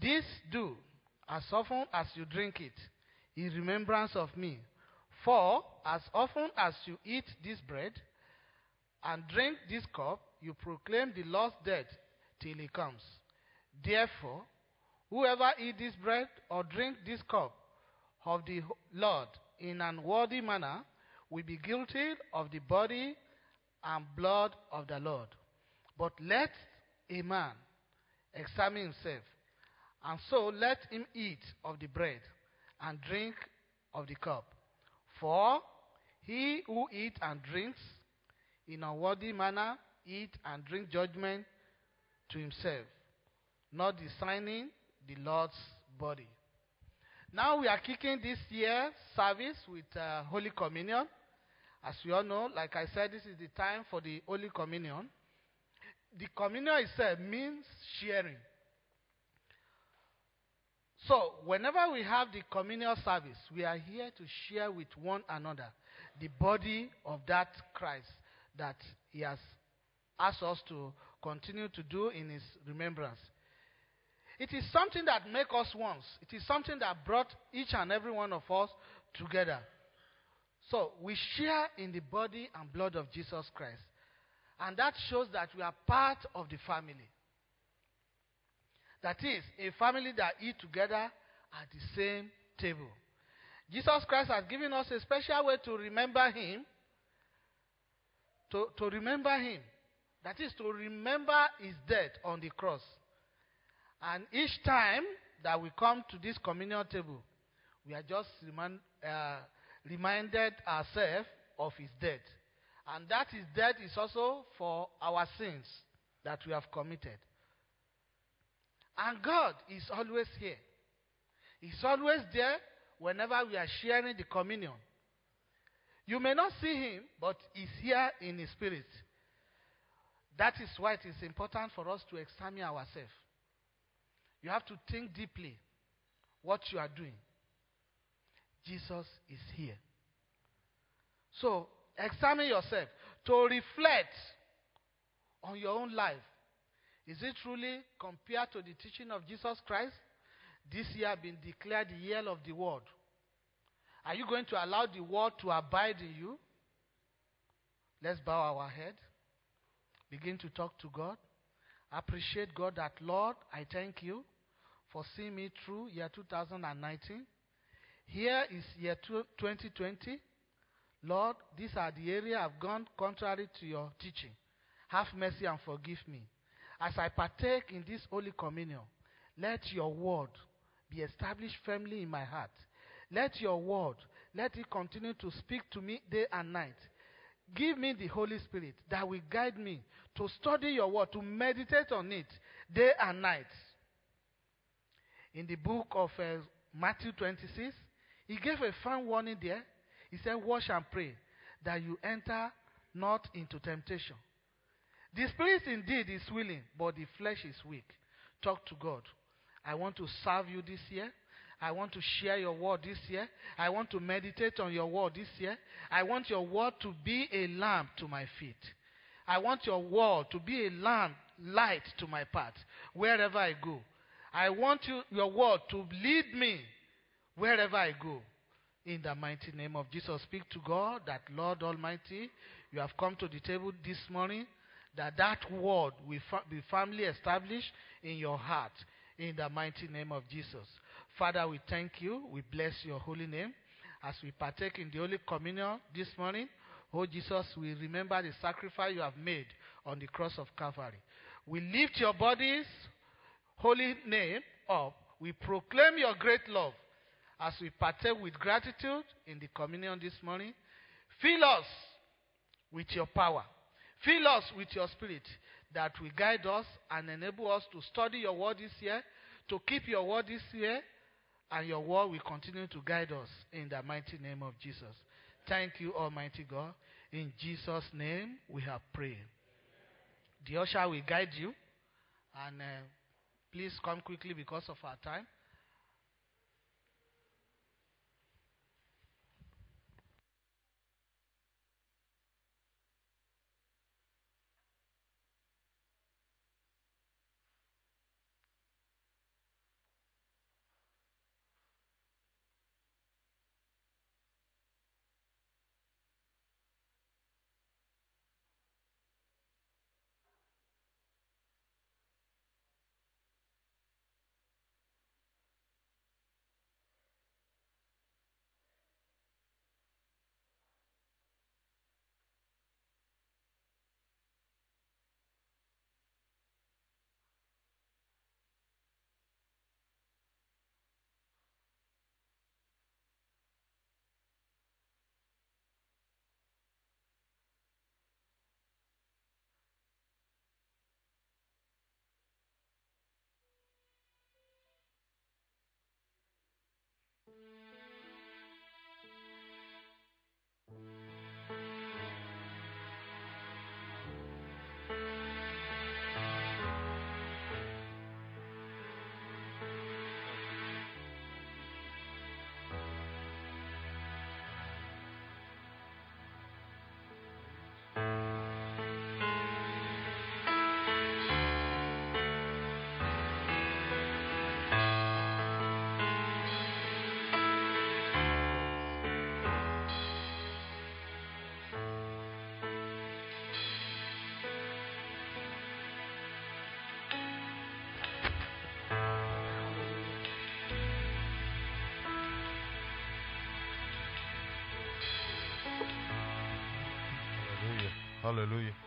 This do as often as you drink it in remembrance of me. For as often as you eat this bread and drink this cup, you proclaim the Lord's death till he comes. Therefore, whoever eat this bread or drink this cup of the Lord in an worthy manner will be guilty of the body and blood of the Lord. But let a man examine himself and so let him eat of the bread and drink of the cup. For he who eats and drinks in a worthy manner eat and drink judgment to himself, not discerning the Lord's body. Now we are kicking this year service with uh, Holy Communion. As we all know, like I said, this is the time for the Holy Communion. The communion itself means sharing. So, whenever we have the communal service, we are here to share with one another the body of that Christ that He has asked us to continue to do in His remembrance. It is something that makes us once. It is something that brought each and every one of us together. So, we share in the body and blood of Jesus Christ. And that shows that we are part of the family. That is, a family that eat together at the same table. Jesus Christ has given us a special way to remember Him. To, to remember Him. That is, to remember His death on the cross. And each time that we come to this communion table, we are just remind, uh, reminded ourselves of his death. And that his death is also for our sins that we have committed. And God is always here. He's always there whenever we are sharing the communion. You may not see him, but he's here in his spirit. That is why it is important for us to examine ourselves. You have to think deeply what you are doing. Jesus is here. So, examine yourself to reflect on your own life. Is it truly compared to the teaching of Jesus Christ? This year been declared the year of the word. Are you going to allow the word to abide in you? Let's bow our head. Begin to talk to God. Appreciate God that, Lord, I thank you for seeing me through year 2019. Here is year 2020. Lord, these are the areas I've gone contrary to your teaching. Have mercy and forgive me. As I partake in this Holy Communion, let your word be established firmly in my heart. Let your word, let it continue to speak to me day and night. Give me the Holy Spirit that will guide me to study your word, to meditate on it day and night. In the book of uh, Matthew 26, he gave a firm warning there. He said, Wash and pray that you enter not into temptation. The spirit indeed is willing, but the flesh is weak. Talk to God. I want to serve you this year. I want to share your word this year. I want to meditate on your word this year. I want your word to be a lamp to my feet. I want your word to be a lamp, light to my path wherever I go. I want you, your word to lead me wherever I go. In the mighty name of Jesus, speak to God that Lord Almighty, you have come to the table this morning, that that word will be firmly established in your heart. In the mighty name of Jesus. Father, we thank you. We bless your holy name. As we partake in the Holy Communion this morning, oh Jesus, we remember the sacrifice you have made on the cross of Calvary. We lift your body's holy name up. We proclaim your great love as we partake with gratitude in the communion this morning. Fill us with your power. Fill us with your spirit that will guide us and enable us to study your word this year, to keep your word this year, and your word will continue to guide us in the mighty name of Jesus. Thank you, Almighty God. In Jesus' name we have prayed. The usher will guide you. And uh, please come quickly because of our time. Halleluja.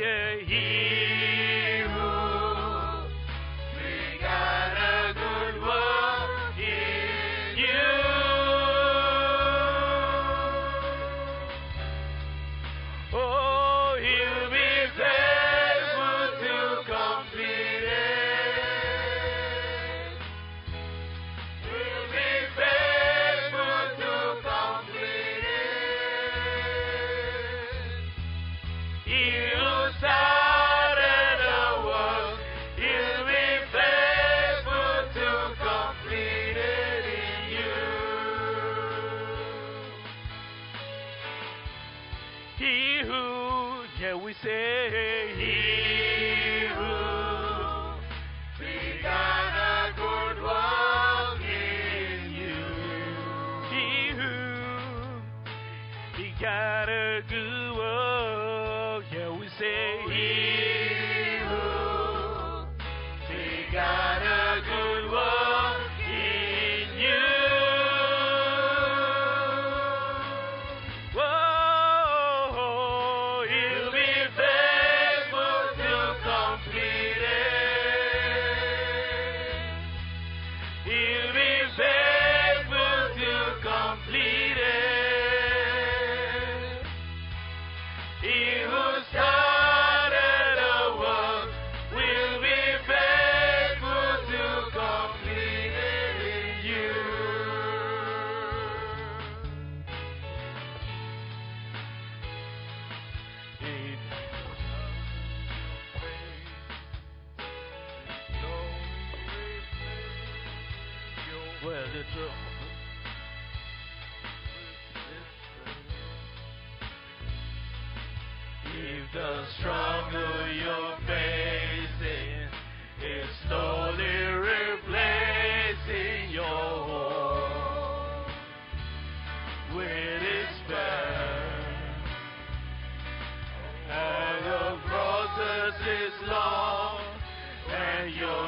yeah. is love and your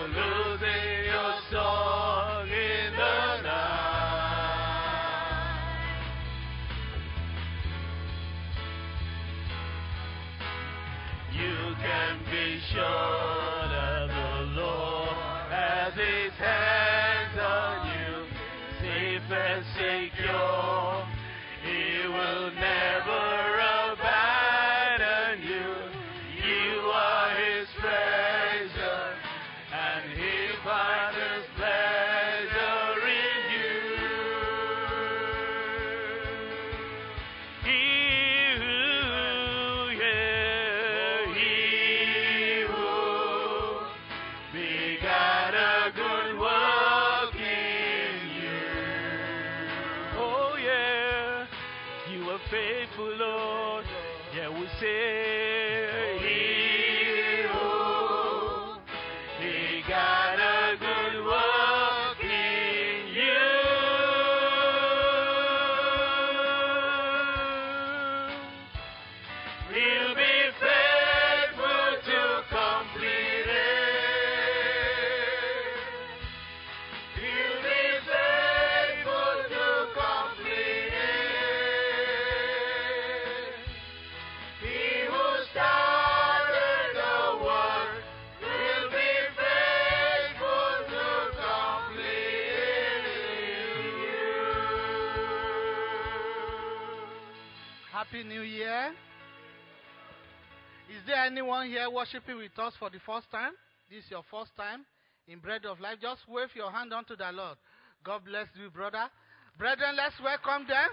anyone here worshiping with us for the first time, this is your first time in Bread of Life, just wave your hand unto the Lord. God bless you, brother. Brethren, let's welcome them.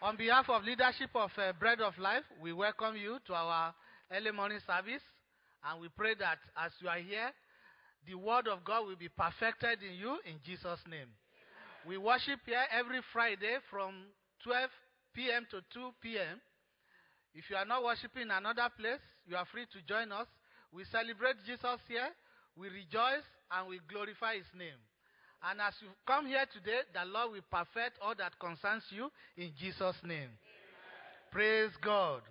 On behalf of leadership of uh, Bread of Life, we welcome you to our early morning service. And we pray that as you are here, the word of God will be perfected in you in Jesus' name. We worship here every Friday from 12 p.m. to 2 p.m. If you are not worshiping in another place, you are free to join us. We celebrate Jesus here, we rejoice, and we glorify his name. And as you come here today, the Lord will perfect all that concerns you in Jesus' name. Amen. Praise God.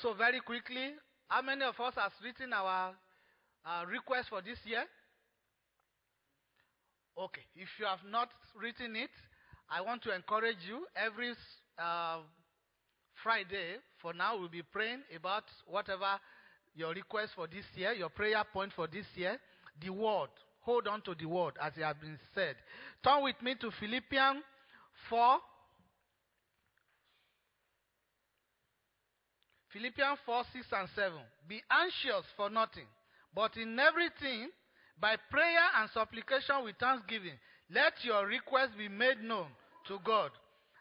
So, very quickly, how many of us has written our uh, request for this year? Okay, if you have not written it, I want to encourage you every uh, Friday, for now, we'll be praying about whatever your request for this year, your prayer point for this year, the word. Hold on to the word as it has been said. Turn with me to Philippians 4. Philippians 4, 6, and 7. Be anxious for nothing, but in everything, by prayer and supplication with thanksgiving, let your requests be made known to God.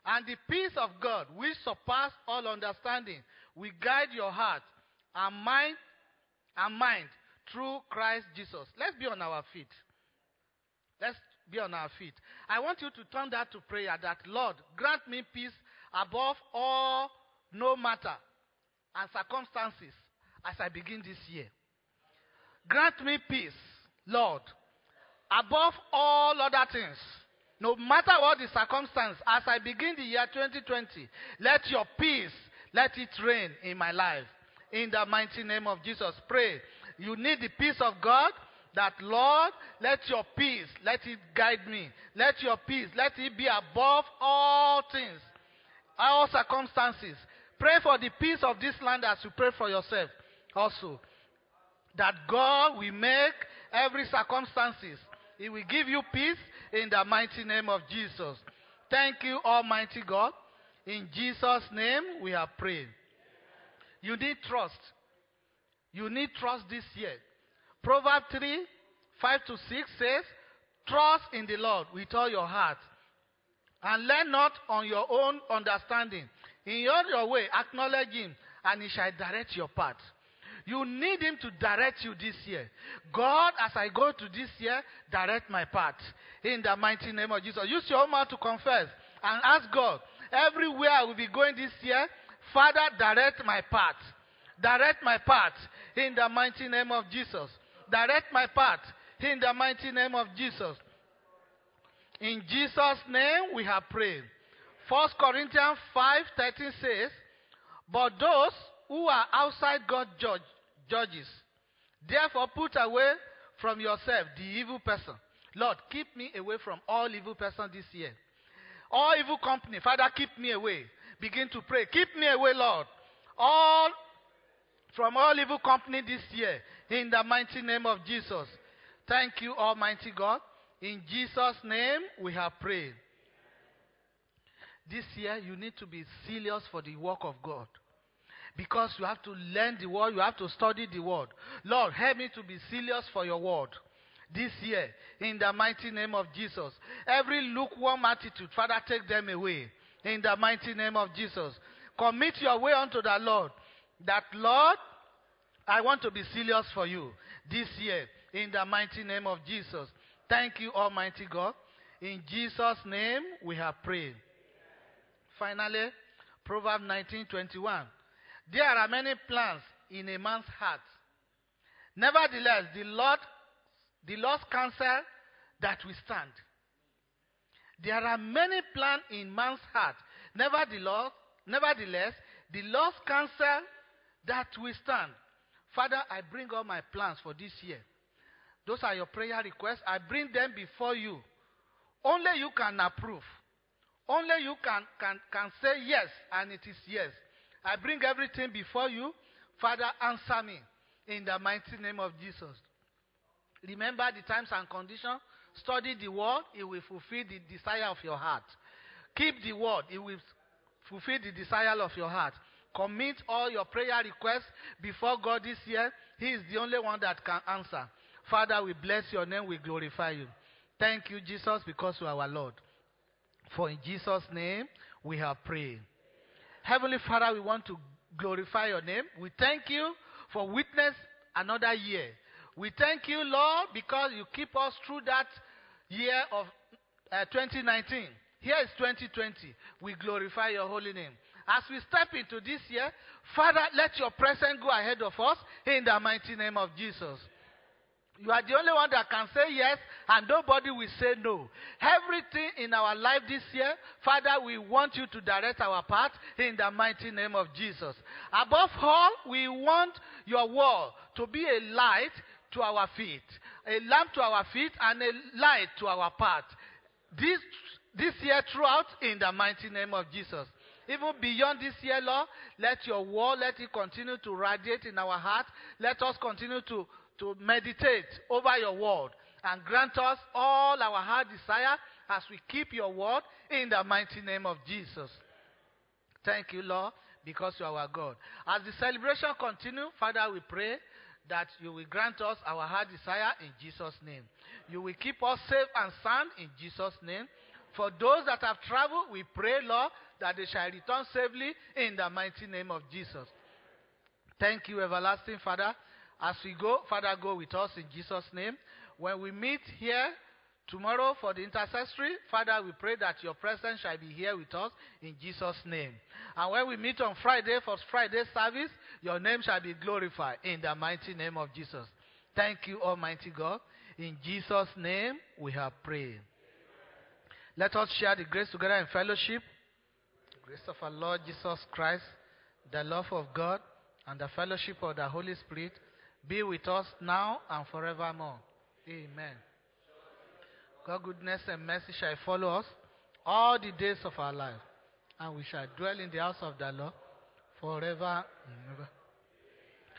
And the peace of God, which surpasses all understanding, will guide your heart and mind and mind through Christ Jesus. Let's be on our feet. Let's be on our feet. I want you to turn that to prayer that, Lord, grant me peace above all, no matter, and circumstances as I begin this year. Grant me peace, Lord, above all other things. No matter what the circumstance, as I begin the year 2020, let your peace, let it reign in my life. In the mighty name of Jesus, pray you need the peace of God. That Lord, let your peace, let it guide me. Let your peace, let it be above all things, all circumstances. Pray for the peace of this land as you pray for yourself also. That God will make every circumstances. He will give you peace in the mighty name of Jesus. Thank you, Almighty God. In Jesus' name we have prayed. You need trust. You need trust this year. Proverbs 3 5 to 6 says, Trust in the Lord with all your heart, and lean not on your own understanding. In all your way, acknowledge Him, and He shall direct your path. You need Him to direct you this year. God, as I go to this year, direct my path. In the mighty name of Jesus. Use your own mouth to confess and ask God, everywhere I will be going this year, Father, direct my path. Direct my path in the mighty name of Jesus. Direct my path in the mighty name of Jesus. In Jesus' name we have prayed. First Corinthians 5 13 says, But those who are outside God judge, judges. Therefore put away from yourself the evil person. Lord, keep me away from all evil person this year. All evil company, Father, keep me away. Begin to pray. Keep me away, Lord. All from all evil company this year in the mighty name of Jesus. Thank you, Almighty God. In Jesus' name we have prayed. This year you need to be serious for the work of God. Because you have to learn the word, you have to study the word. Lord, help me to be serious for your word this year in the mighty name of Jesus. Every lukewarm attitude, Father, take them away in the mighty name of Jesus. Commit your way unto the Lord that, Lord, I want to be serious for you this year in the mighty name of Jesus. Thank you, Almighty God. In Jesus' name we have prayed. Finally, Proverbs 19:21. There are many plans in a man's heart. Nevertheless, the Lord, the Lord's counsel that we stand. There are many plans in man's heart. Nevertheless, nevertheless, the Lord's counsel that we stand. Father, I bring all my plans for this year. Those are your prayer requests. I bring them before you. Only you can approve. Only you can, can, can say yes, and it is yes. I bring everything before you. Father, answer me in the mighty name of Jesus. Remember the times and conditions. Study the word, it will fulfill the desire of your heart. Keep the word, it will fulfill the desire of your heart. Commit all your prayer requests before God this year. He is the only one that can answer. Father, we bless your name, we glorify you. Thank you, Jesus, because you are our Lord. For in Jesus' name we have prayed. Heavenly Father, we want to glorify your name. We thank you for witness another year. We thank you, Lord, because you keep us through that year of uh, 2019. Here is 2020. We glorify your holy name. As we step into this year, Father, let your presence go ahead of us in the mighty name of Jesus. You are the only one that can say yes, and nobody will say no. Everything in our life this year, Father, we want you to direct our path in the mighty name of Jesus. Above all, we want your word to be a light to our feet, a lamp to our feet, and a light to our path. This, this year throughout, in the mighty name of Jesus. Even beyond this year, Lord, let your word, let it continue to radiate in our heart. Let us continue to, to meditate over your word and grant us all our heart desire as we keep your word in the mighty name of Jesus. Thank you, Lord, because you are our God. As the celebration continues, Father, we pray that you will grant us our heart desire in Jesus' name. You will keep us safe and sound in Jesus' name. For those that have traveled, we pray, Lord, that they shall return safely in the mighty name of Jesus. Thank you, everlasting Father. As we go, Father, go with us in Jesus' name. When we meet here tomorrow for the intercessory, Father, we pray that your presence shall be here with us in Jesus' name. And when we meet on Friday for Friday service, your name shall be glorified in the mighty name of Jesus. Thank you, Almighty God. In Jesus' name, we have prayed. Let us share the grace together in fellowship. The grace of our Lord Jesus Christ, the love of God, and the fellowship of the Holy Spirit be with us now and forevermore. Amen. God, goodness and mercy shall follow us all the days of our life, and we shall dwell in the house of the Lord forever and ever.